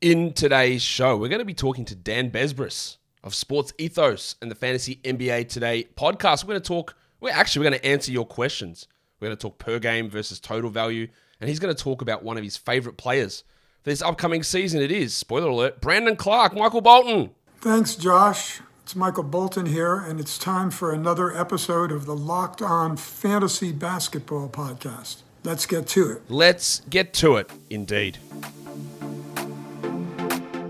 In today's show, we're going to be talking to Dan Besbris of Sports Ethos and the Fantasy NBA Today podcast. We're going to talk, we're actually we're going to answer your questions. We're going to talk per game versus total value, and he's going to talk about one of his favorite players for this upcoming season. It is, spoiler alert, Brandon Clarke, Michael Bolton. Thanks, Josh. It's Michael Bolton here, and it's time for another episode of the Locked On Fantasy Basketball Podcast. Let's get to it. Let's get to it, indeed.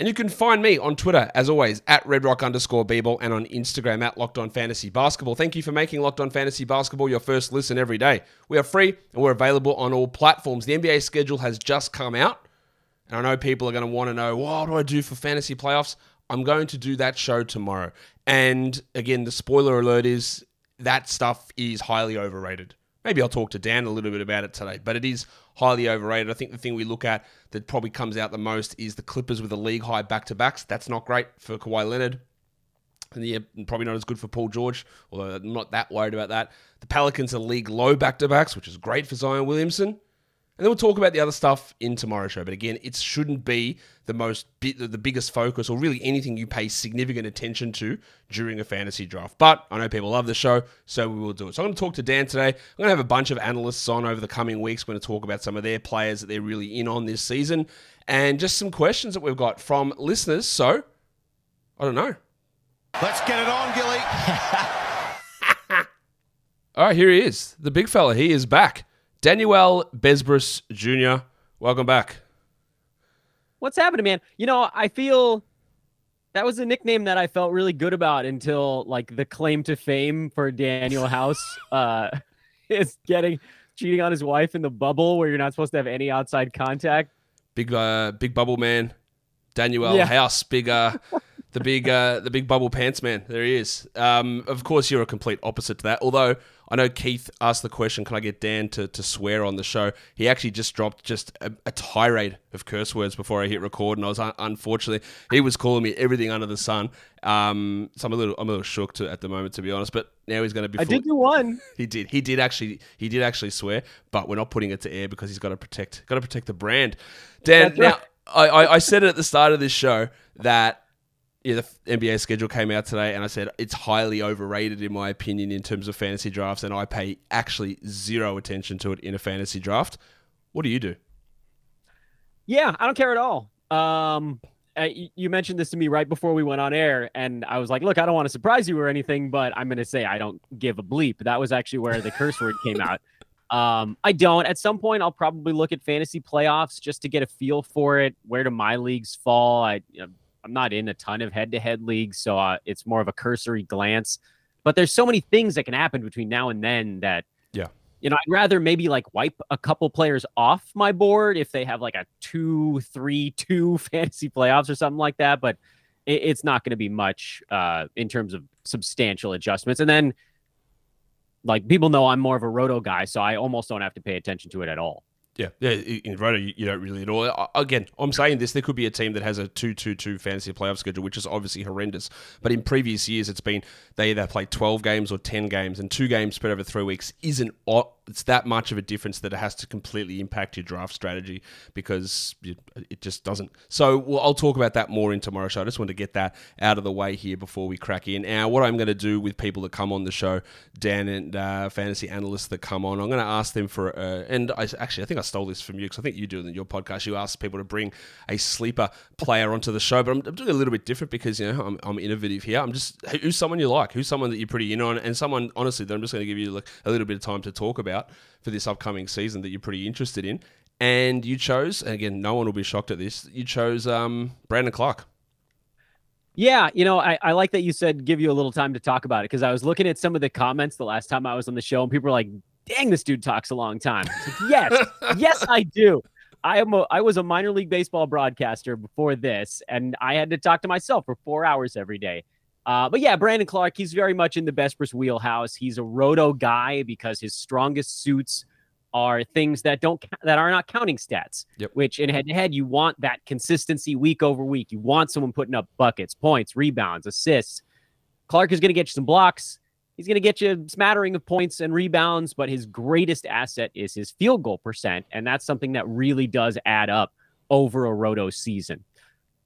And you can find me on Twitter, as always, at redrock underscore Beeble and on Instagram at Locked On Fantasy Basketball. Thank you for making Locked On Fantasy Basketball your first listen every day. We are free and we're available on all platforms. The NBA schedule has just come out. And I know people are going to want to know, what do I do for fantasy playoffs? I'm going to do that show tomorrow. And again, the spoiler alert is that stuff is highly overrated. Maybe I'll talk to Dan a little bit about it today, but it is highly overrated. I think the thing we look at that probably comes out the most is the Clippers with a league high back to backs. That's not great for Kawhi Leonard. And yeah, probably not as good for Paul George, although I'm not that worried about that. The Pelicans are league low back to backs, which is great for Zion Williamson. And then we'll talk about the other stuff in tomorrow's show. But again, it shouldn't be the most the biggest focus or really anything you pay significant attention to during a fantasy draft. But I know people love the show, so we will do it. So I'm going to talk to Dan today. I'm going to have a bunch of analysts on over the coming weeks. We're going to talk about some of their players that they're really in on this season and just some questions that we've got from listeners. So I don't know. Let's get it on, Gilly. All right, here he is, the big fella. He is back. Daniel Besbris Jr., welcome back. What's happening, man? You know, I feel that was a nickname that I felt really good about until like the claim to fame for Danuel House uh, is getting cheating on his wife in the bubble where you're not supposed to have any outside contact. Big, uh, big bubble man, Danuel yeah. House, big, uh, the big, uh, the big bubble pants man. There he is. Um, of course, you're a complete opposite to that. Although I know Keith asked the question, can I get Dan to, to swear on the show? He actually just dropped just a, a tirade of curse words before I hit record, and I was un- unfortunately he was calling me everything under the sun. Um, so I'm a little I'm a little shook to, at the moment, to be honest. But now he's going to be. I did do one. He did. He did actually. He did actually swear, but we're not putting it to air because he's got to protect got to protect the brand. Dan, now I, I, I said it at the start of this show that yeah, the NBA schedule came out today, and I said it's highly overrated in my opinion in terms of fantasy drafts, and I pay actually zero attention to it in a fantasy draft. What do you do? Yeah, I don't care at all. Um, you mentioned this to me right before we went on air, and I was like, "Look, I don't want to surprise you or anything, but I'm going to say I don't give a bleep." That was actually where the curse word came out. Um, I don't. At some point, I'll probably look at fantasy playoffs just to get a feel for it. Where do my leagues fall? I you know, I'm not in a ton of head to head leagues, so uh, it's more of a cursory glance. But there's so many things that can happen between now and then that, yeah, you know, I'd rather maybe like wipe a couple players off my board if they have like a two, three, two fantasy playoffs or something like that. But it, it's not going to be much uh, in terms of substantial adjustments. And then, like people know, I'm more of a roto guy, so I almost don't have to pay attention to it at all. Yeah, yeah. In Roto, you don't really at all. Again, I'm saying this. There could be a team that has a two-two-two fantasy playoff schedule, which is obviously horrendous. But in previous years, it's been they either play 12 games or 10 games, and two games spread over three weeks isn't it's that much of a difference that it has to completely impact your draft strategy because it just doesn't. So well, I'll talk about that more in tomorrow's show. I just want to get that out of the way here before we crack in. Now, what I'm going to do with people that come on the show, Dan and uh, fantasy analysts that come on, I'm going to ask them for, uh, and I actually I think I stole this from you because I think you do it in your podcast. You ask people to bring a sleeper player onto the show, but I'm, I'm doing a little bit different because you know I'm, I'm innovative here. I'm just who's someone you like, who's someone that you're pretty in on, and someone honestly that I'm just going to give you like a little bit of time to talk about about for this upcoming season that you're pretty interested in. And you chose, and again, no one will be shocked at this, you chose um, Brandon Clarke. Yeah, you know, I, I like that you said give you a little time to talk about it because I was looking at some of the comments the last time I was on the show, and people were like, dang, this dude talks a long time. Like, yes, yes, I do. I am a, I was a minor league baseball broadcaster before this, and I had to talk to myself for four hours every day. Uh, but yeah, Brandon Clarke, he's very much in the Besbris wheelhouse. He's a roto guy because his strongest suits are things that don't that are not counting stats. Yep. Which in head to head, you want that consistency week over week. You want someone putting up buckets, points, rebounds, assists. Clarke is going to get you some blocks. He's going to get you a smattering of points and rebounds, but his greatest asset is his field goal percent, and that's something that really does add up over a roto season.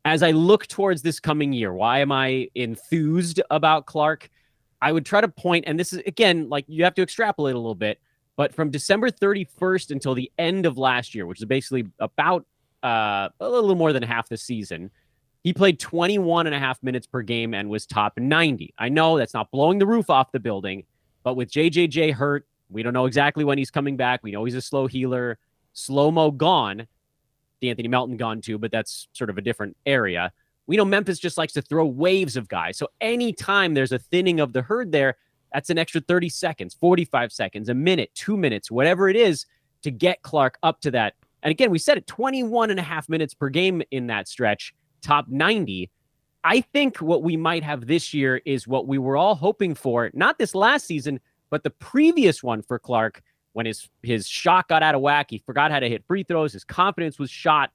As I look towards this coming year, why am I enthused about Clarke? I would try to point, and this is again like you have to extrapolate a little bit but from December 31st until the end of last year, which is basically about uh, a little more than half the season, he played 21 and a half minutes per game and was top 90. I know that's not blowing the roof off the building, but with JJJ hurt, we don't know exactly when he's coming back. We know he's a slow healer. Slow mo gone. Anthony Melton gone too, but that's sort of a different area. We know Memphis just likes to throw waves of guys. So anytime there's a thinning of the herd there, that's an extra 30 seconds, 45 seconds, a minute, two minutes, whatever it is to get Clarke up to that. And again, we said it 21 and a half minutes per game in that stretch, top 90. I think what we might have this year is what we were all hoping for, not this last season, but the previous one for Clarke when his his shot got out of whack, he forgot how to hit free throws, his confidence was shot.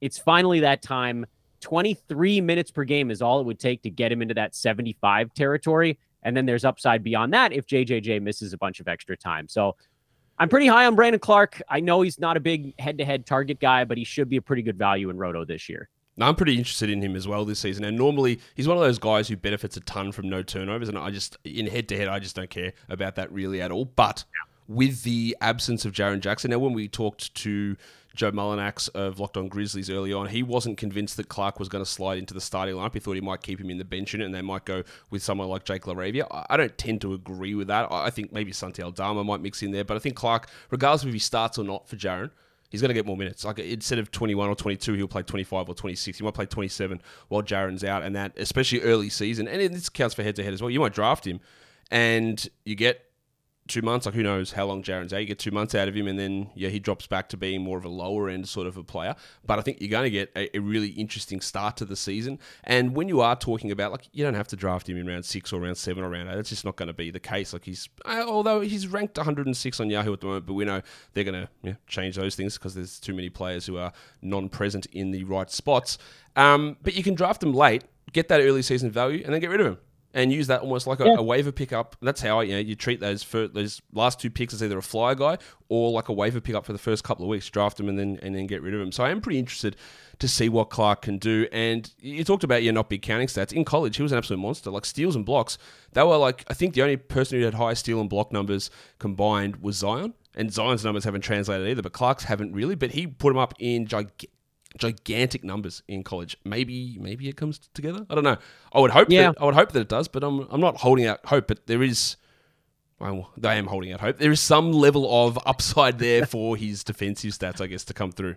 It's finally that time. 23 minutes per game is all it would take to get him into that 75 territory. And then there's upside beyond that if JJJ misses a bunch of extra time. So I'm pretty high on Brandon Clarke. I know he's not a big head to head target guy, but he should be a pretty good value in Roto this year. No, I'm pretty interested in him as well this season. And normally, he's one of those guys who benefits a ton from no turnovers. And I just, in head to head, I just don't care about that really at all. But with the absence of Jaren Jackson, now when we talked to Joe Mullinax of Locked On Grizzlies early on, he wasn't convinced that Clarke was going to slide into the starting lineup. He thought he might keep him in the bench unit and they might go with someone like Jake LaRavia. I don't tend to agree with that. I think maybe Santi Aldama might mix in there, but I think Clarke, regardless of if he starts or not for Jaren, he's going to get more minutes. Like instead of 21 or 22, he'll play 25 or 26. He might play 27 while Jaren's out, and that especially early season. And this counts for head to head as well. You might draft him, and you get two months. Like who knows how long Jaren's out? You get two months out of him, and then yeah, he drops back to being more of a lower end sort of a player. But I think you're going to get a, a, really interesting start to the season. And when you are talking about like you don't have to draft him in round six or round seven or round eight. That's just not going to be the case. Like he's uh, although he's ranked 106 on Yahoo at the moment, but we know they're going to yeah, change those things because there's too many players who are non-present in the right spots. Um, but you can draft them late, get that early season value, and then get rid of him and use that almost like a, yeah. a waiver pickup. That's how you know you treat those for those last two picks as either a flyer guy or like a waiver pickup for the first couple of weeks. Draft them and then and then get rid of them. So I am pretty interested to see what Clarke can do. And you talked about your not big counting stats in college. He was an absolute monster. Like steals and blocks, they were like I think the only person who had high steal and block numbers combined was Zion. And Zion's numbers haven't translated either, but Clarke's haven't really. But he put them up in gigantic gigantic numbers in college. Maybe maybe it comes together. I don't know. I would hope yeah. that I would hope that it does, but I'm I'm not holding out hope. But there is. Well, I am holding out hope. There is some level of upside there for his defensive stats, I guess, to come through.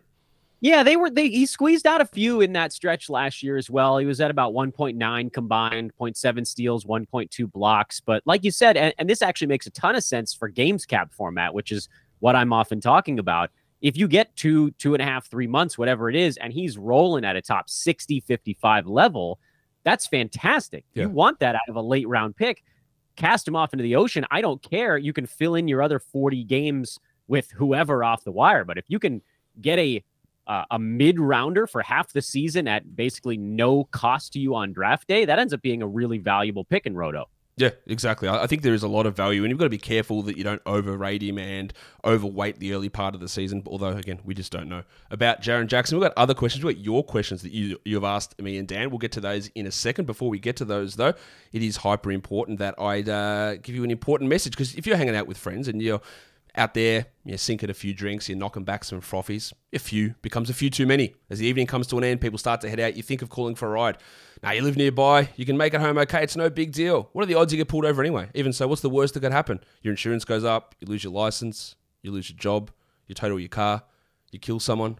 Yeah, they were. They he squeezed out a few in that stretch last year as well. He was at about 1.9 combined, 0.7 steals, 1.2 blocks. But like you said, and, and this actually makes a ton of sense for games cap format, which is what I'm often talking about if you get two, two and a half, three months, whatever it is, and he's rolling at a top 60, 55 level, that's fantastic. Yeah. You want that out of a late round pick. Cast him off into the ocean. I don't care. You can fill in your other 40 games with whoever off the wire. But if you can get a uh, a mid rounder for half the season at basically no cost to you on draft day, that ends up being a really valuable pick in Roto. Yeah, exactly. I think there is a lot of value, and you've got to be careful that you don't overrate him and overweight the early part of the season. Although, again, we just don't know about Jaren Jackson. We've got other questions. We've got your questions that you you've asked me and Dan. We'll get to those in a second. Before we get to those, though, it is hyper important that I uh, give you an important message because if you're hanging out with friends and you're out there, you're sinking a few drinks, you're knocking back some frothies. A few becomes a few too many. As the evening comes to an end, people start to head out. You think of calling for a ride. Now you live nearby, you can make it home okay. It's no big deal. What are the odds you get pulled over anyway? Even so, what's the worst that could happen? Your insurance goes up, you lose your license, you lose your job, you total your car, you kill someone.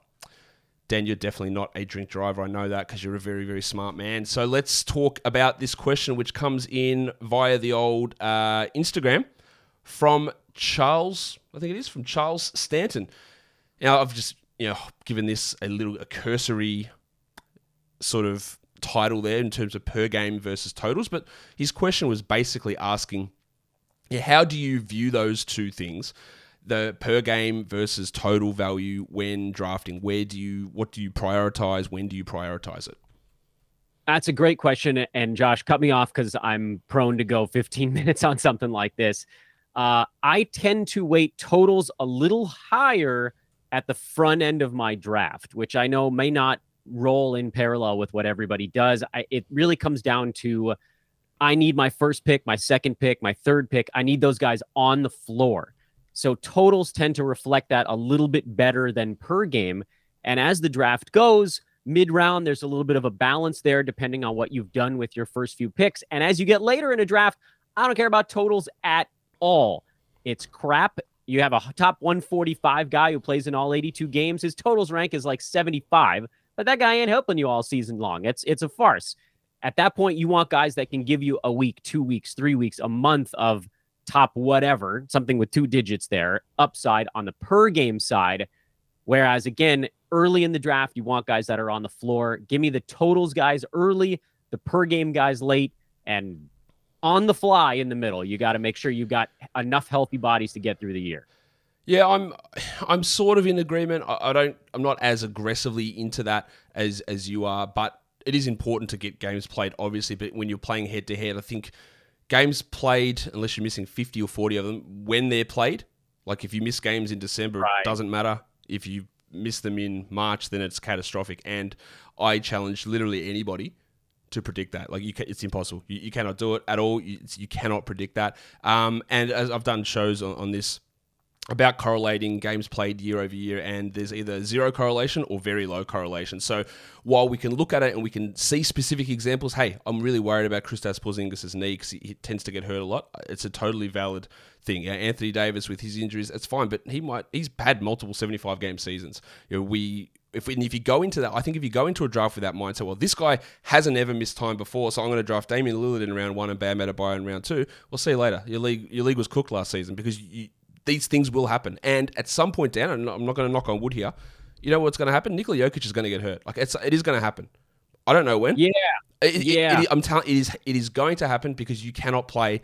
Dan, you're definitely not a drink driver. I know that because you're a very, very smart man. So let's talk about this question, which comes in via the old uh, Instagram from Charles. I think it is from Charles Stanton. Now, I've just you know given this a little a cursory sort of title there in terms of per game versus totals, but his question was basically asking, yeah, how do you view those two things? The per game versus total value when drafting. Where do you what do you prioritize? When do you prioritize it? That's a great question. And Josh, cut me off because I'm prone to go 15 minutes on something like this. Uh, I tend to weight totals a little higher at the front end of my draft, which I know may not roll in parallel with what everybody does. I, it really comes down to I need my first pick, my second pick, my third pick. I need those guys on the floor. So totals tend to reflect that a little bit better than per game. And as the draft goes, mid round, there's a little bit of a balance there depending on what you've done with your first few picks. And as you get later in a draft, I don't care about totals at all. It's crap. You have a top 145 guy who plays in all 82 games. His totals rank is like 75, but that guy ain't helping you all season long. It's it's a farce. At that point, you want guys that can give you a week, two weeks, three weeks, a month of top whatever, something with two digits there, upside on the per game side. Whereas again, early in the draft, you want guys that are on the floor. Give me the totals guys early, the per game guys late, and on the fly in the middle. You got to make sure you got enough healthy bodies to get through the year. Yeah, I'm I'm sort of in agreement. I, I, don't I'm not as aggressively into that as as you are, but it is important to get games played, obviously. But when you're playing head to head, I think games played, unless you're missing 50 or 40 of them, when they're played, like if you miss games in December, right. doesn't matter. If you miss them in March, then it's catastrophic. And I challenge literally anybody to predict that. Like you, can, it's impossible. You, you, cannot do it at all. You, you cannot predict that. Um, and as I've done shows on, on this about correlating games played year over year, and there's either zero correlation or very low correlation. So while we can look at it and we can see specific examples, hey, I'm really worried about Kristaps Porzingis' knee because he, tends to get hurt a lot. It's a totally valid thing. Anthony Davis with his injuries, it's fine, but he might he's had multiple 75 game seasons. You know, we if we, if you go into that, I think if you go into a draft with that mindset, well, this guy hasn't ever missed time before, so I'm going to draft Damian Lillard in round one and Bam Adebayo in round two. We'll see you later. Your league, your league was cooked last season because you, these things will happen, and at some point down, and I'm not going to knock on wood here. You know what's going to happen? Nikola Jokic is going to get hurt. Like it's it is going to happen. I don't know when. Yeah, it, yeah. It, it, I'm telling it is it is going to happen because you cannot play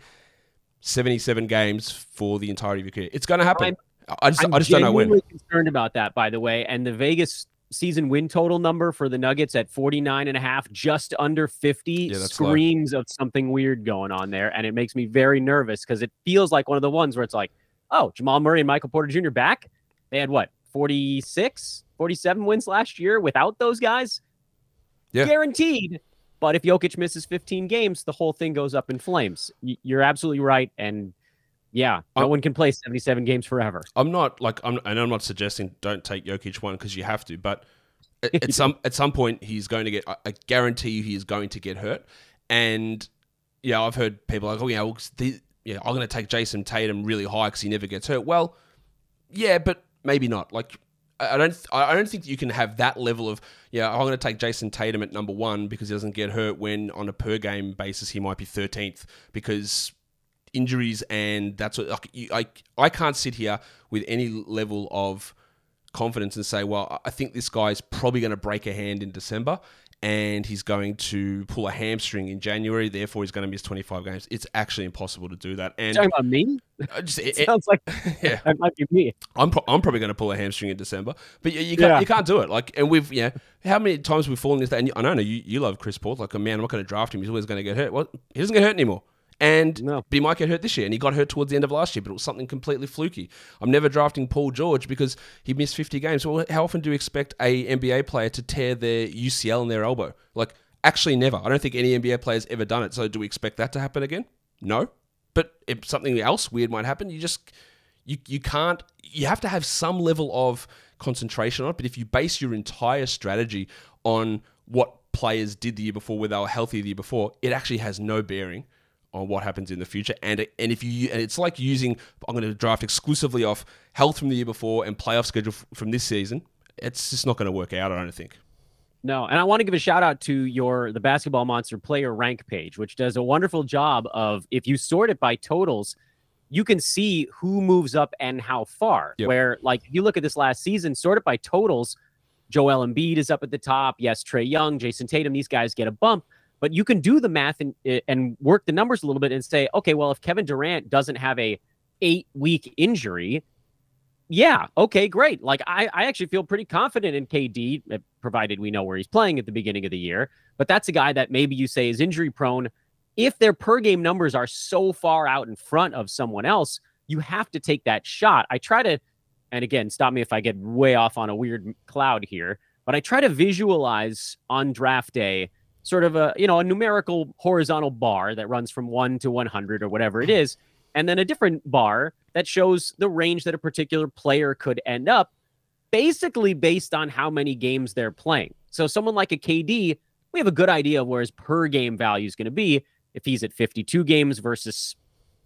77 games for the entirety of your career. It's going to happen. I'm, I just, I just don't know when. Concerned about that, by the way, and the Vegas season win total number for the Nuggets at 49 and a half, just under 50, yeah, screams low. of something weird going on there. And it makes me very nervous because it feels like one of the ones where it's like, oh, Jamal Murray and Michael Porter Jr. back. They had what, 46, 47 wins last year without those guys? Yeah. Guaranteed. But if Jokic misses 15 games, the whole thing goes up in flames. You're absolutely right. And yeah, no I'm, one can play 77 games forever. I'm not like I'm and I'm not suggesting don't take Jokic one because you have to, but at, at some at some point he's going to get I guarantee you he is going to get hurt. And yeah, I've heard people like, oh yeah, well, the, yeah, I'm going to take Jayson Tatum really high because he never gets hurt. Well, yeah, but maybe not. Like I don't I don't think you can have that level of yeah I'm going to take Jayson Tatum at number one because he doesn't get hurt when on a per game basis he might be 13th because injuries and that's what like, you, I I can't sit here with any level of confidence and say, well, I think this guy's probably going to break a hand in December and he's going to pull a hamstring in January. Therefore, he's going to miss 25 games. It's actually impossible to do that. And talking about me, just, it, it, sounds like yeah, that might be me. I'm pro- I'm probably going to pull a hamstring in December, but you, you can't yeah. you can't do it. Like, and we've yeah, how many times we've fallen into that? And I know you you love Chris Paul. Like, a man, I'm not going to draft him. He's always going to get hurt. Well, he doesn't get hurt anymore. And no. but he might get hurt this year, and he got hurt towards the end of last year, but it was something completely fluky. I'm never drafting Paul George because he missed 50 games. Well, how often do you expect a NBA player to tear their UCL in their elbow? Like, actually, never. I don't think any NBA player's ever done it. So, do we expect that to happen again? No. But if something else weird might happen, you just you you can't. You have to have some level of concentration on it. But if you base your entire strategy on what players did the year before, where they were healthy the year before, it actually has no bearing on what happens in the future. And and if you and it's like using I'm going to draft exclusively off health from the year before and playoff schedule from this season. It's just not going to work out. I don't think. No, and I want to give a shout out to your the Basketball Monster player rank page, which does a wonderful job of if you sort it by totals, you can see who moves up and how far. Yep. Where like if you look at this last season, sort it by totals, Joel Embiid is up at the top. Yes, Trae Young, Jayson Tatum, these guys get a bump. But you can do the math and and work the numbers a little bit and say, okay, well, if Kevin Durant doesn't have a eight week injury, yeah, okay, great. Like I, I actually feel pretty confident in KD, eh, provided we know where he's playing at the beginning of the year. But that's a guy that maybe you say is injury prone. If their per game numbers are so far out in front of someone else, you have to take that shot. I try to, and again, stop me if I get way off on a weird cloud here, but I try to visualize on draft day sort of a you know a numerical horizontal bar that runs from one to 100 or whatever it mm. is, and then a different bar that shows the range that a particular player could end up basically based on how many games they're playing. So someone like a KD, we have a good idea of where his per game value is going to be if he's at 52 games versus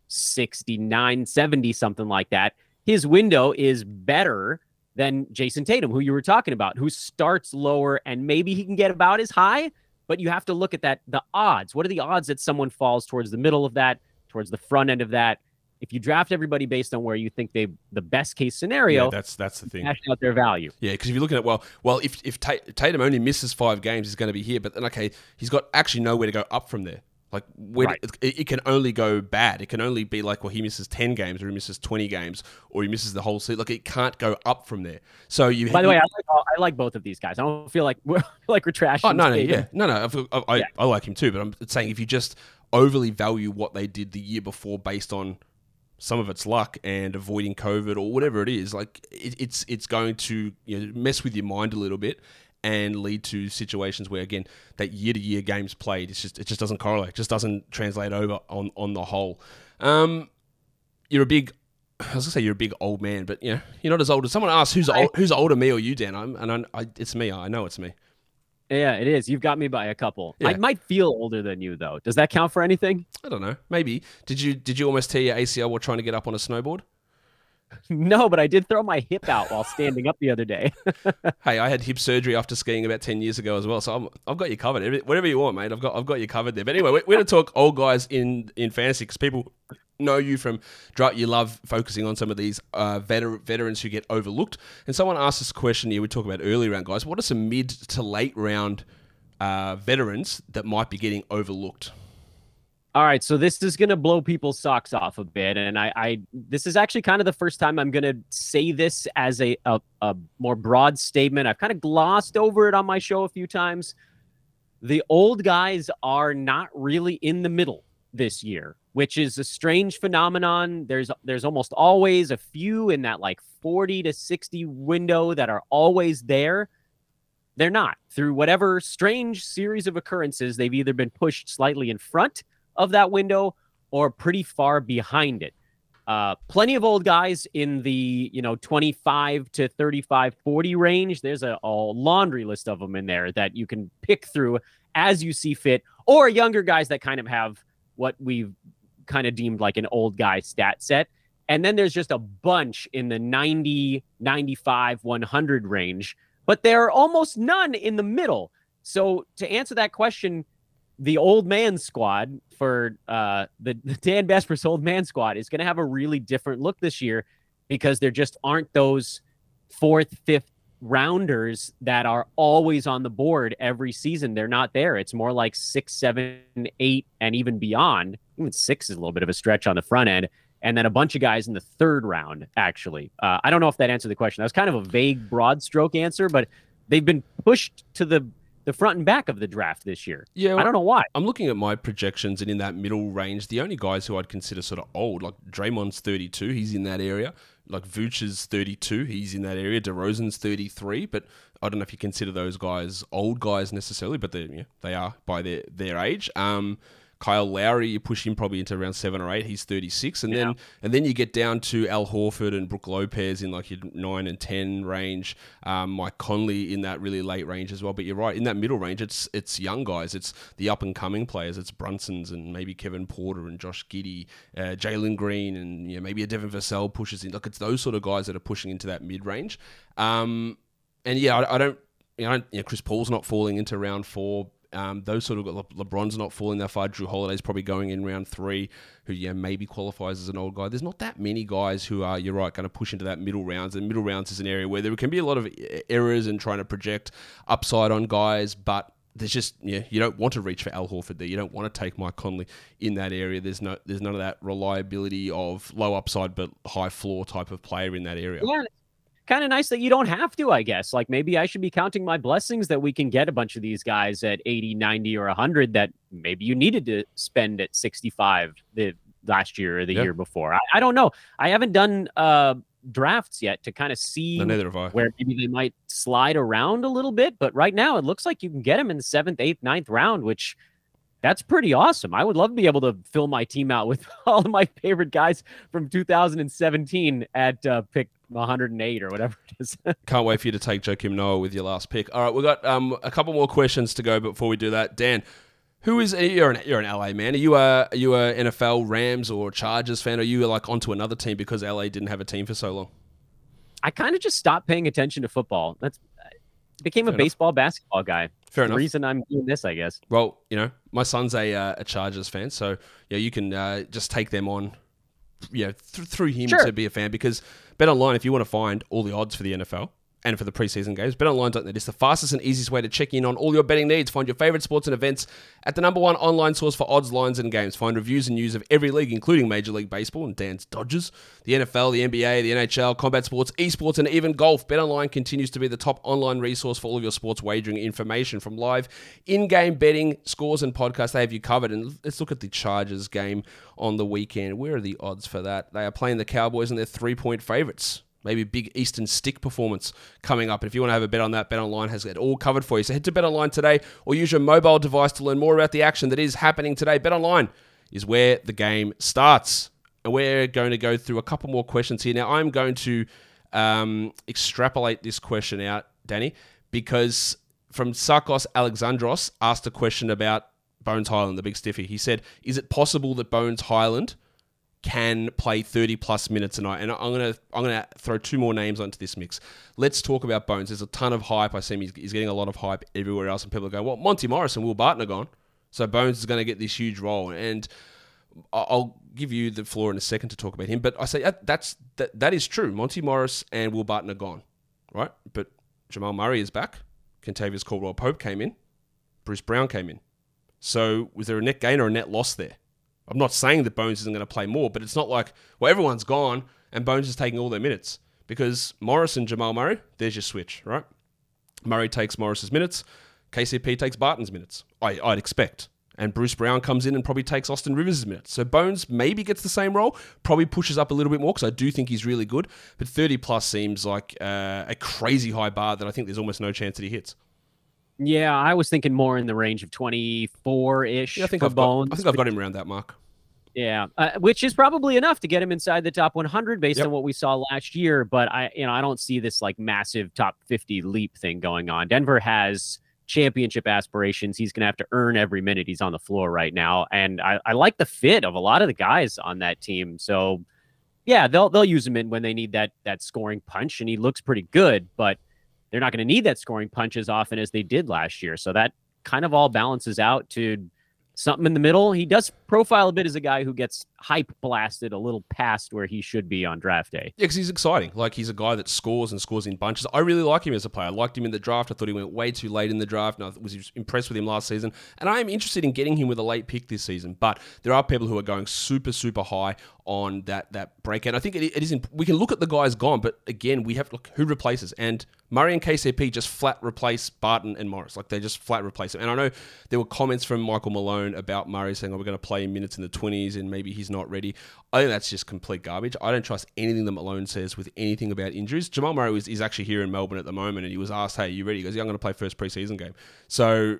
69, 70, something like that. His window is better than Jayson Tatum, who you were talking about, who starts lower and maybe he can get about as high, but you have to look at that the odds. What are the odds that someone falls towards the middle of that, towards the front end of that? if you draft everybody based on where you think they the best case scenario, yeah, that's that's the thing. Cash out their value. Yeah, because if you're looking at well, well, if if Tatum only misses five games, he's going to be here. But then okay, he's got actually nowhere to go up from there. Like where Right. it, it can only go bad. It can only be like well, he misses ten games, or he misses twenty games, or he misses the whole season. Like it can't go up from there. So you. By the way, I like, I like both of these guys. I don't feel like we're like we're trashing. Oh no, no, yeah, no, no. I, I, Yeah. I like him too, but I'm saying if you just overly value what they did the year before based on some of it's luck and avoiding COVID or whatever it is, like it, it's it's going to you know, mess with your mind a little bit and lead to situations where again that year to year games played, it's just it just doesn't correlate, it just doesn't translate over on on the whole. Um, you're a big. I was gonna say you're a big old man, but you know you're not as old as someone asked who's old, who's older, me or you, Dan? I'm, and I, I, it's me. I know it's me. Yeah, it is. You've got me by a couple. I might feel older than you though. Does that count for anything? I don't know. Maybe did you did you almost tear your ACL while trying to get up on a snowboard? No, but I did throw my hip out while standing up the other day. Hey, I had hip surgery after skiing about ten years ago as well, so I'm, I've got you covered. Whatever you want, mate. I've got I've got you covered there. But anyway, we're, we're going to talk old guys in in fantasy because people know you from dra- you love focusing on some of these uh, veter- veterans who get overlooked. And someone asked this question here we talked about early round guys. What are some mid to late round uh, veterans that might be getting overlooked? All right, so this is gonna blow people's socks off a bit, and I, I this is actually kind of the first time I'm gonna say this as a, a a more broad statement. I've kind of glossed over it on my show a few times. The old guys are not really in the middle this year, which is a strange phenomenon. There's there's almost always a few in that like 40 to 60 window that are always there. They're not. Through whatever strange series of occurrences, they've either been pushed slightly in front of that window or pretty far behind it. Uh, plenty of old guys in the you know 25 to 35 40 range. There's a, a laundry list of them in there that you can pick through as you see fit or younger guys that kind of have what we've kind of deemed like an old guy stat set. And then there's just a bunch in the 90 95 100 range but there are almost none in the middle. So to answer that question the old man squad for uh, the, the Dan Besbris old man squad is going to have a really different look this year because there just aren't those fourth, fifth rounders that are always on the board every season. They're not there. It's more like six, seven, eight, and even beyond. Even six is a little bit of a stretch on the front end. And then a bunch of guys in the third round, actually. Uh, I don't know if that answered the question. That was kind of a vague, broad stroke answer, but they've been pushed to the the front and back of the draft this year. Yeah, I don't know why. I'm looking at my projections, and in that middle range, the only guys who I'd consider sort of old, like Draymond's 32, he's in that area. Like Vooch is 32, he's in that area. DeRozan's 33, but I don't know if you consider those guys old guys necessarily, but they yeah, they are by their their age. Um, Kyle Lowry, you push him probably into around seven or eight. He's 36, and then and then you get down to Al Horford and Brook Lopez in like your nine and ten range. Um, Mike Conley in that really late range as well. But you're right, in that middle range, it's it's young guys, it's the up and coming players, it's Brunson's and maybe Kevin Porter and Josh Giddey, uh, Jalen Green, and you know, maybe a Devin Vassell pushes in. Look, it's those sort of guys that are pushing into that mid range. Um, and yeah, I, I don't. You know, Chris Paul's not falling into round four. Um, those sort of Le- LeBron's not falling that far. Jrue Holiday's probably going in round three, who yeah maybe qualifies as an old guy. There's not that many guys who are you're right going to push into that middle rounds. And middle rounds is an area where there can be a lot of errors and trying to project upside on guys, but there's just yeah you don't want to reach for Al Horford there. You don't want to take Mike Conley in that area. There's no there's none of that reliability of low upside but high floor type of player in that area. Yeah, kind of nice that you don't have to, I guess. Like maybe I should be counting my blessings that we can get a bunch of these guys at 80, 90, or 100 that maybe you needed to spend at 65 the last year or the Yeah. year before. I, I don't know. I haven't done uh, drafts yet to kind of see No, neither have I. where maybe they might slide around a little bit. But right now, it looks like you can get them in the seventh, eighth, ninth round, which that's pretty awesome. I would love to be able to fill my team out with all of my favorite guys from 2017 at uh, pick 108 or whatever it is. Can't wait for you to take Joakim Noah with your last pick. All right, we've got um, a couple more questions to go before we do that. Dan, who is you're an you're an LA man? Are you a are you a NFL Rams or Chargers fan? Are you like onto another team because LA didn't have a team for so long? I kind of just stopped paying attention to football. That's became Fair a enough. baseball basketball guy. Fair the enough. reason I'm doing this, I guess. Well, you know, my son's a uh, a Chargers fan, so yeah, you can uh, just take them on, you know, th- through him Sure. to be a fan because Bet Online, if you want to find all the odds for the NFL and for the preseason games, BetOnline.net is the fastest and easiest way to check in on all your betting needs. Find your favorite sports and events at the number one online source for odds, lines, and games. Find reviews and news of every league, including Major League Baseball and Dan's Dodgers, the NFL, the NBA, the NHL, combat sports, esports, and even golf. BetOnline continues to be the top online resource for all of your sports wagering information from live in-game betting, scores, and podcasts. They have you covered. And let's look at the Chargers game on the weekend. Where are the odds for that? They are playing the Cowboys and they're three-point favorites. Maybe a big Eastern stick performance coming up. And if you want to have a bet on that, BetOnline has it all covered for you. So head to BetOnline today or use your mobile device to learn more about the action that is happening today. BetOnline is where the game starts. And we're going to go through a couple more questions here. Now, I'm going to um, extrapolate this question out, Danny, because from Sarkos Alexandros asked a question about Bones Hyland, the big stiffy. He said, Is it possible that Bones Hyland can play 30 plus minutes a night. And I'm gonna I'm gonna throw two more names onto this mix. Let's talk about Bones. There's a ton of hype. I see. He's, he's getting a lot of hype everywhere else, and people are going, "Well, Monte Morris and Will Barton are gone, so Bones is going to get this huge role." And I'll give you the floor in a second to talk about him. But I say that, that's that, that is true. Monte Morris and Will Barton are gone, right? But Jamal Murray is back. Kentavious Caldwell Pope came in. Bruce Brown came in. So was there a net gain or a net loss there? I'm not saying that Bones isn't going to play more, but it's not like, well, everyone's gone and Bones is taking all their minutes because Morris and Jamal Murray, there's your switch, right? Murray takes Morris's minutes, KCP takes Barton's minutes, I, I'd expect. And Bruce Brown comes in and probably takes Austin Rivers' minutes. So Bones maybe gets the same role, probably pushes up a little bit more because I do think he's really good. But 30 plus seems like uh, a crazy high bar that I think there's almost no chance that he hits. Yeah, I was thinking more in the range of 24 ish Yeah, I think for I've Bones. got, I think I've got him around that mark. Yeah, uh, which is probably enough to get him inside the top 100 based Yep. on what we saw last year. But I, you know, I don't see this like massive top 50 leap thing going on. Denver has championship aspirations. He's going to have to earn every minute he's on the floor right now, and I, I like the fit of a lot of the guys on that team. So, yeah, they'll they'll use him in when they need that that scoring punch, and he looks pretty good. But they're not going to need that scoring punch as often as they did last year. So that kind of all balances out to something in the middle. He does profile a bit as a guy who gets hype blasted a little past where he should be on draft day. Yeah, because he's exciting. Like he's a guy that scores and scores in bunches. I really like him as a player. I liked him in the draft. I thought he went way too late in the draft, and I was impressed with him last season. And I am interested in getting him with a late pick this season. But there are people who are going super, super high on that that breakout. I think it, it is. In, we can look at the guys gone, but again, we have to look who replaces. And Murray and KCP just flat replace Barton and Morris. Like they just flat replace him. And I know there were comments from Michael Malone about Murray saying, "Oh, we're going to play minutes in the 20s, and maybe he's not ready." I think that's just complete garbage. I don't trust anything that Malone says with anything about injuries. Jamal Murray is, is actually here in Melbourne at the moment, and he was asked, "Hey, you ready?" He goes, "Yeah, I'm going to play first preseason game." So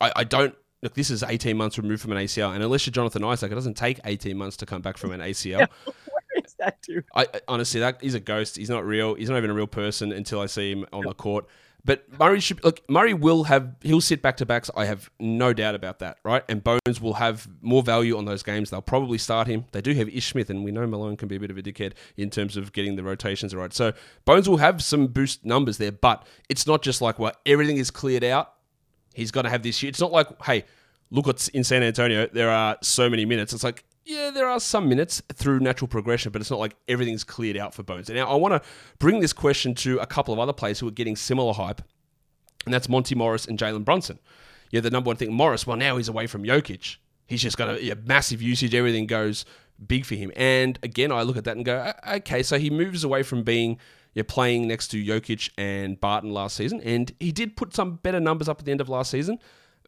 I, I don't look, this is 18 months removed from an ACL, and unless you're Jonathan Isaac, it doesn't take 18 months to come back from an ACL. Where is that dude? I, I honestly, that he's a ghost. He's not real. He's not even a real person until I see him on the court. But Murray should look. Murray will have. He'll sit back to backs. I have no doubt about that. Right, and Bones will have more value on those games. They'll probably start him. They do have Ish Smith, and we know Malone can be a bit of a dickhead in terms of getting the rotations right. So Bones will have some boost numbers there, but it's not just like well everything is cleared out. He's got to have this. It's not like hey, look what's in San Antonio. There are so many minutes. It's like yeah, there are some minutes through natural progression, but it's not like everything's cleared out for Bones. And now I want to bring this question to a couple of other players who are getting similar hype, and that's Monte Morris and Jalen Brunson. Yeah, the number one thing, Morris, well, now he's away from Jokic. He's just got a yeah, massive usage. Everything goes big for him. And again, I look at that and go, okay, so he moves away from being yeah, playing next to Jokic and Barton last season, and he did put some better numbers up at the end of last season,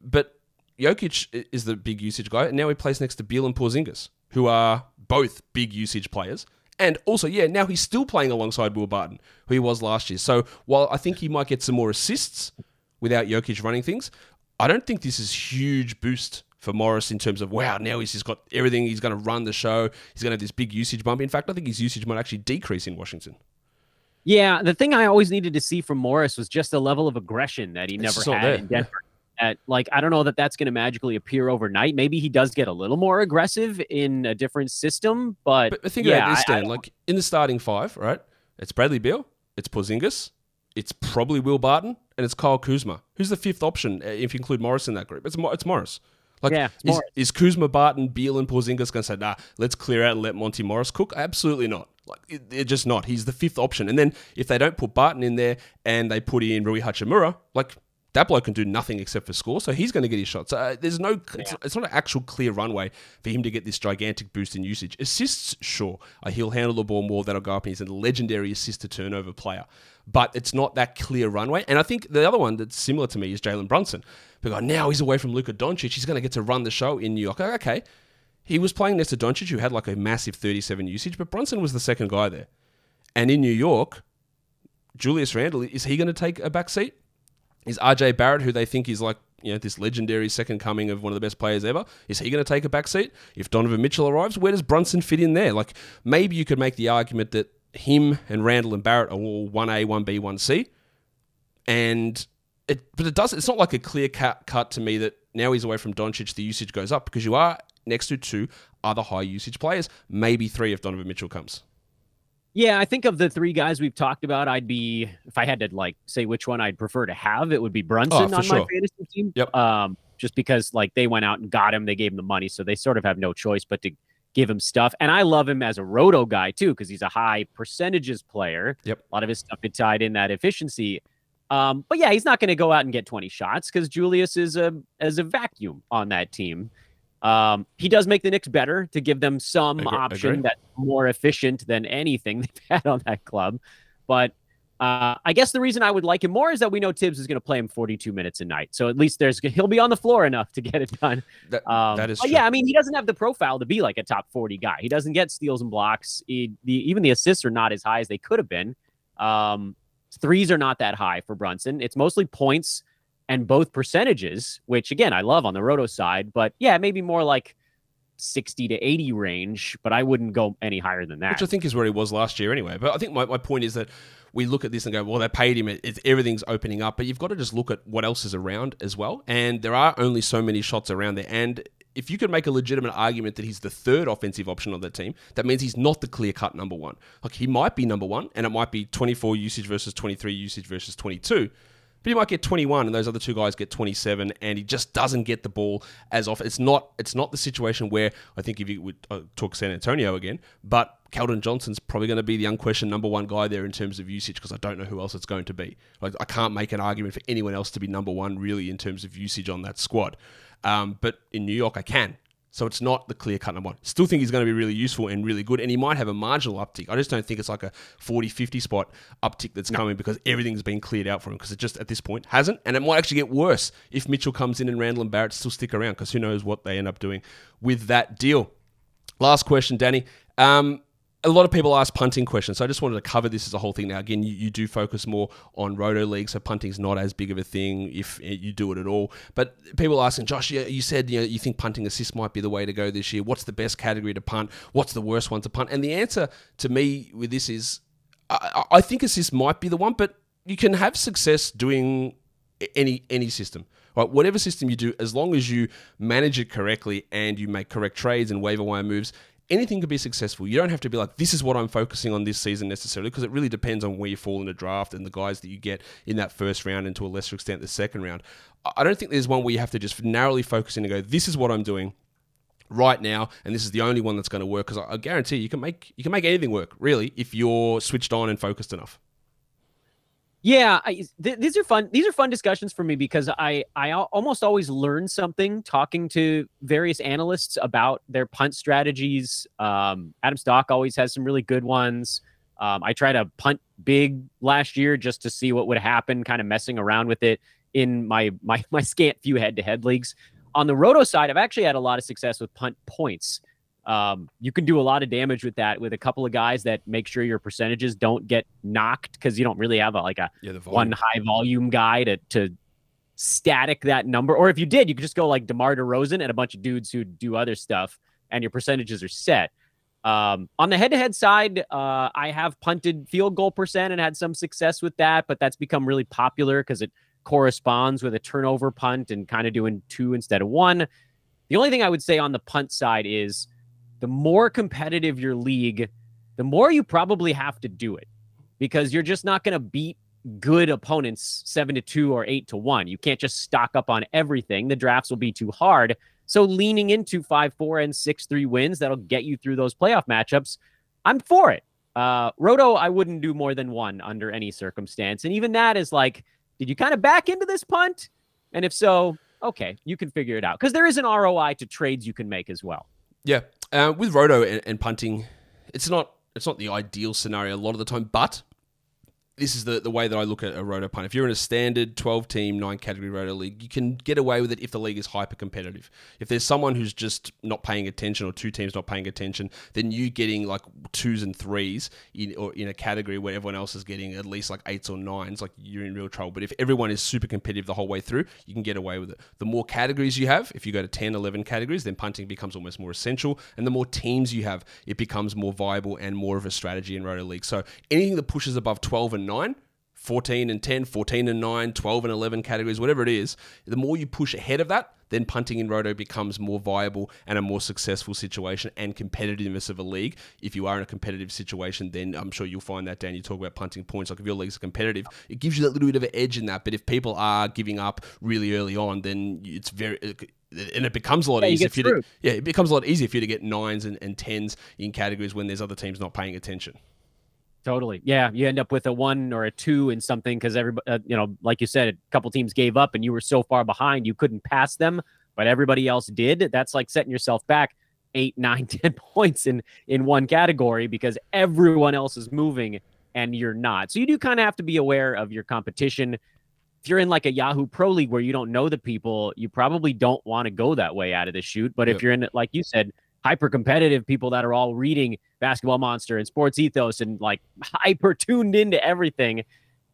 but Jokic is the big usage guy, and now he plays next to Beal and Porzingis, who are both big usage players. And also, yeah, now he's still playing alongside Will Barton, who he was last year. So while I think he might get some more assists without Jokic running things, I don't think this is huge boost for Morris in terms of wow, now he's just got everything. He's going to run the show. He's going to have this big usage bump. In fact, I think his usage might actually decrease in Washington. Yeah, the thing I always needed to see from Morris was just the level of aggression that he never had there. in Denver. At, like, I don't know that that's going to magically appear overnight. Maybe he does get a little more aggressive in a different system, but, But, think yeah, about this, Dan. like in the starting five, right? It's Bradley Beal, it's Porzingis, it's probably Will Barton, and it's Kyle Kuzma. Who's the fifth option uh, if you include Morris in that group? It's it's Morris. Like, Yeah, is, Morris. is Kuzma, Barton, Beal, and Porzingis going to say, nah, let's clear out and let Monte Morris cook? Absolutely not. Like, they're just not. He's the fifth option. And then if they don't put Barton in there and they put in Rui Hachimura, like, that bloke can do nothing except for score, so he's going to get his shots. Uh, there's no, it's, it's not an actual clear runway for him to get this gigantic boost in usage. Assists, sure, uh, he'll handle the ball more. That'll go up, and he's a legendary assist to turnover player. But it's not that clear runway. And I think the other one that's similar to me is Jalen Brunson. Because now he's away from Luka Doncic, he's going to get to run the show in New York. Okay, he was playing next to Doncic, who had like a massive 37 usage, but Brunson was the second guy there. And in New York, Julius Randle, is he going to take a back seat? Is RJ Barrett, who they think is like you know this legendary second coming of one of the best players ever, is he going to take a back seat? If Donovan Mitchell arrives, where does Brunson fit in there? Like maybe you could make the argument that him and Randle and Barrett are all one A, one B, one C, and it but it does. It's not like a clear cut cut to me that now he's away from Doncic, the usage goes up because you are next to two other high usage players, maybe three if Donovan Mitchell comes. Yeah, I think of the three guys we've talked about, I'd be if I had to like say which one I'd prefer to have, it would be Brunson Oh, on for my fantasy team. Yep. Um, just because like they went out and got him, they gave him the money, so they sort of have no choice but to give him stuff. And I love him as a roto guy too, because he's a high percentages player. Yep. A lot of his stuff is tied in that efficiency. Um, but yeah, he's not going to go out and get 20 shots because Julius is a as a vacuum on that team. Um, he does make the Knicks better to give them some Agree- option agree. that's more efficient than anything they've had on that club. But uh, I guess the reason I would like him more is that we know Thibs is going to play him 42 minutes a night. So at least there's he'll be on the floor enough to get it done. That, Um, that is yeah, I mean, he doesn't have the profile to be like a top 40 guy. He doesn't get steals and blocks. He, the, even the assists are not as high as they could have been. Um, threes are not that high for Brunson. It's mostly points and both percentages, which again, I love on the roto side. But yeah, maybe more like 60 to 80 range, but I wouldn't go any higher than that. Which I think is where he was last year anyway. But I think my, my point is that we look at this and go, well, they paid him. It, it's everything's opening up. But you've got to just look at what else is around as well. And there are only so many shots around there. And if you could make a legitimate argument that he's the third offensive option on that team, that means he's not the clear cut number one. Like he might be number one, and it might be 24 usage versus 23 usage versus 22. But he might get 21, and those other two guys get 27, and he just doesn't get the ball as often. It's not. It's not the situation where I think if you would uh, talk San Antonio again, but Keldon Johnson's probably going to be the unquestioned number one guy there in terms of usage because I don't know who else it's going to be. Like I can't make an argument for anyone else to be number one really in terms of usage on that squad. Um, but in New York, I can. So it's not the clear cut number one. Still think he's going to be really useful and really good, and he might have a marginal uptick. I just don't think it's like a 40 50 spot uptick that's coming because everything's been cleared out for him because it just at this point hasn't. And it might actually get worse if Mitchell comes in and Randle and Barrett still stick around because who knows what they end up doing with that deal. Last question, Danny. Um, a lot of people ask punting questions, so I just wanted to cover this as a whole thing. Now, again, you, you do focus more on roto league, so punting's not as big of a thing if eh, you do it at all. But people asking, Josh, you, you said you know you think punting assist might be the way to go this year. What's the best category to punt? What's the worst one to punt? And the answer to me with this is, I, I think assist might be the one, but you can have success doing any any system. Right, whatever system you do, as long as you manage it correctly and you make correct trades and waiver wire moves, anything could be successful. You don't have to be like, this is what I'm focusing on this season necessarily, because it really depends on where you fall in the draft and the guys that you get in that first round and to a lesser extent the second round. I don't think there's one where you have to just narrowly focus in and go, this is what I'm doing right now, and this is the only one that's going to work. Because I, guarantee you can make you can make anything work really if you're switched on and focused enough. Yeah, I, th- these are fun. These are fun discussions for me because I I almost always learn something talking to various analysts about their punt strategies. Um, Adam Stock always has some really good ones. Um, I tried to punt big last year just to see what would happen, kind of messing around with it in my my my scant few head to head leagues. On the roto side, I've actually had a lot of success with punt points. Um, you can do a lot of damage with that with a couple of guys that make sure your percentages don't get knocked because you don't really have a like a yeah, one high volume guy to to static that number. Or if you did, you could just go like DeMar DeRozan and a bunch of dudes who do other stuff, and your percentages are set. Um, on the head-to-head side, uh, I have punted field goal percent and had some success with that, but that's become really popular because it corresponds with a turnover punt and kind of doing two instead of one. The only thing I would say on the punt side is the more competitive your league, the more you probably have to do it because you're just not going to beat good opponents 7 to 2 or 8 to 1. You can't just stock up on everything. The drafts will be too hard. So leaning into 5-4 and 6-3 wins that'll get you through those playoff matchups, I'm for it. Uh, Roto, I wouldn't do more than one under any circumstance. And even that is like, did you kind of back into this punt? And if so, okay, you can figure it out because there is an ROI to trades you can make as well. Yeah, uh, with roto and, and punting, it's not it's not the ideal scenario a lot of the time, but this is the, the way that I look at a roto punt. If you're in a standard 12 team, nine category roto league, you can get away with it if the league is hyper competitive. If there's someone who's just not paying attention or two teams not paying attention, then you getting like twos and threes in, or in a category where everyone else is getting at least like eights or nines, like you're in real trouble. But if everyone is super competitive the whole way through, you can get away with it. The more categories you have, if you go to 10, 11 categories, then punting becomes almost more essential. And the more teams you have, it becomes more viable and more of a strategy in roto league. So anything that pushes above 12 and 9, 14 and 10, 14 and 9, 12 and 11 categories, whatever it is, the more you push ahead of that, then punting in roto becomes more viable and a more successful situation and competitiveness of a league. If you are in a competitive situation, then I'm sure you'll find that, Dan. You talk about punting points. Like if your leagues are competitive, it gives you that little bit of an edge in that. But if people are giving up really early on, then it's very and it becomes a lot yeah, easier for you to, yeah, it becomes a lot easier for you to get nines and, and tens in categories when there's other teams not paying attention. Totally. Yeah. You end up with a one or a two in something because everybody, uh, you know, like you said, a couple teams gave up and you were so far behind you couldn't pass them, but everybody else did. That's like setting yourself back eight, nine, ten points in in one category because everyone else is moving and you're not. So you do kind of have to be aware of your competition. If you're in like a Yahoo Pro League where you don't know the people, you probably don't want to go that way out of the chute. But yep. if you're in, like you said, hyper competitive people that are all reading Basketball Monster and Sports Ethos and like hyper tuned into everything,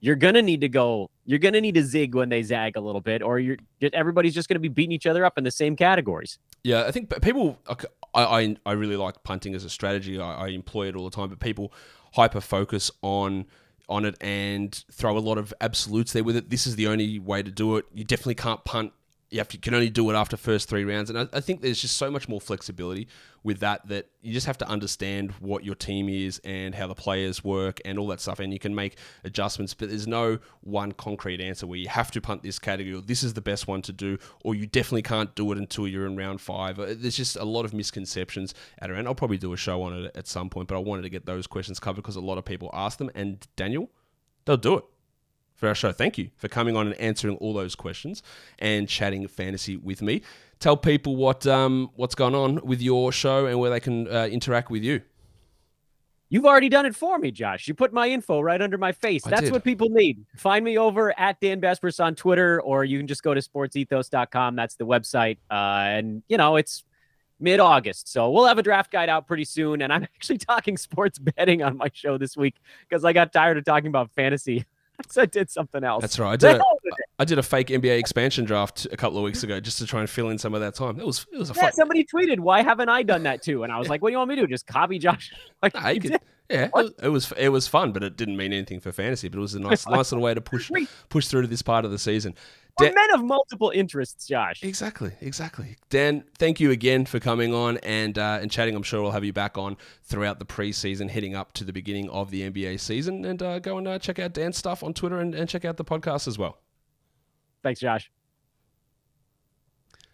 you're gonna need to go. You're gonna need to zig when they zag a little bit, or you're everybody's just gonna be beating each other up in the same categories. Yeah, I think people. I I, I really like punting as a strategy. I, I employ it all the time, but people hyper focus on on it and throw a lot of absolutes there with it. This is the only way to do it. You definitely can't punt you, have to, you can only do it after first three rounds. And I, I, think there's just so much more flexibility with that that you just have to understand what your team is and how the players work and all that stuff. And you can make adjustments, but there's no one concrete answer where you have to punt this category or this is the best one to do, or you definitely can't do it until you're in round five. Uh, there's just a lot of misconceptions at around. I'll probably do a show on it at some point, but I wanted to get those questions covered because a lot of people ask them. And Daniel, they'll do it for our show. Thank you for coming on and answering all those questions and chatting fantasy with me. Tell people what um, what's going on with your show and where they can uh, interact with you. You've already done it for me, Josh. You put my info right under my face. I That's did. what people need. Find me over at Dan Besbris on Twitter, or you can just go to sportsethos.com. That's the website. Uh, and, you know, it's mid August. So we'll have a draft guide out pretty soon. And I'm actually talking sports betting on my show this week because I got tired of talking about fantasy. so I did something else. That's right. I did, a, I did a fake NBA expansion draft a couple of weeks ago just to try and fill in some of that time. It was it was a yeah, fun. somebody tweeted, "Why haven't I done that too?" And I was like, "What do you want me to do? Just copy Josh?" Like, Nah, you could- yeah, it, it was it was fun, but it didn't mean anything for fantasy. But it was a nice nice little way to push push through to this part of the season. We're men of multiple interests, Josh. Exactly, exactly. Dan, thank you again for coming on and uh, and chatting. I'm sure we'll have you back on throughout the preseason, heading up to the beginning of the NBA season. And uh, go and uh, check out Dan's stuff on Twitter and, and check out the podcast as well. Thanks, Josh.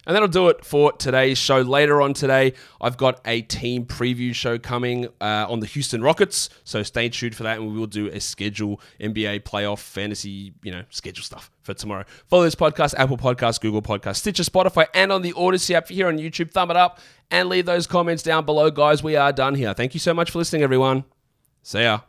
And that'll do it for today's show. Later on today, I've got a team preview show coming uh, on the Houston Rockets. So stay tuned for that, and we will do a schedule NBA playoff fantasy, you know, schedule stuff for tomorrow. Follow this podcast, Apple Podcasts, Google Podcasts, Stitcher, Spotify, and on the Odyssey app here on YouTube. Thumb it up and leave those comments down below, guys. We are done here. Thank you so much for listening, everyone. See ya.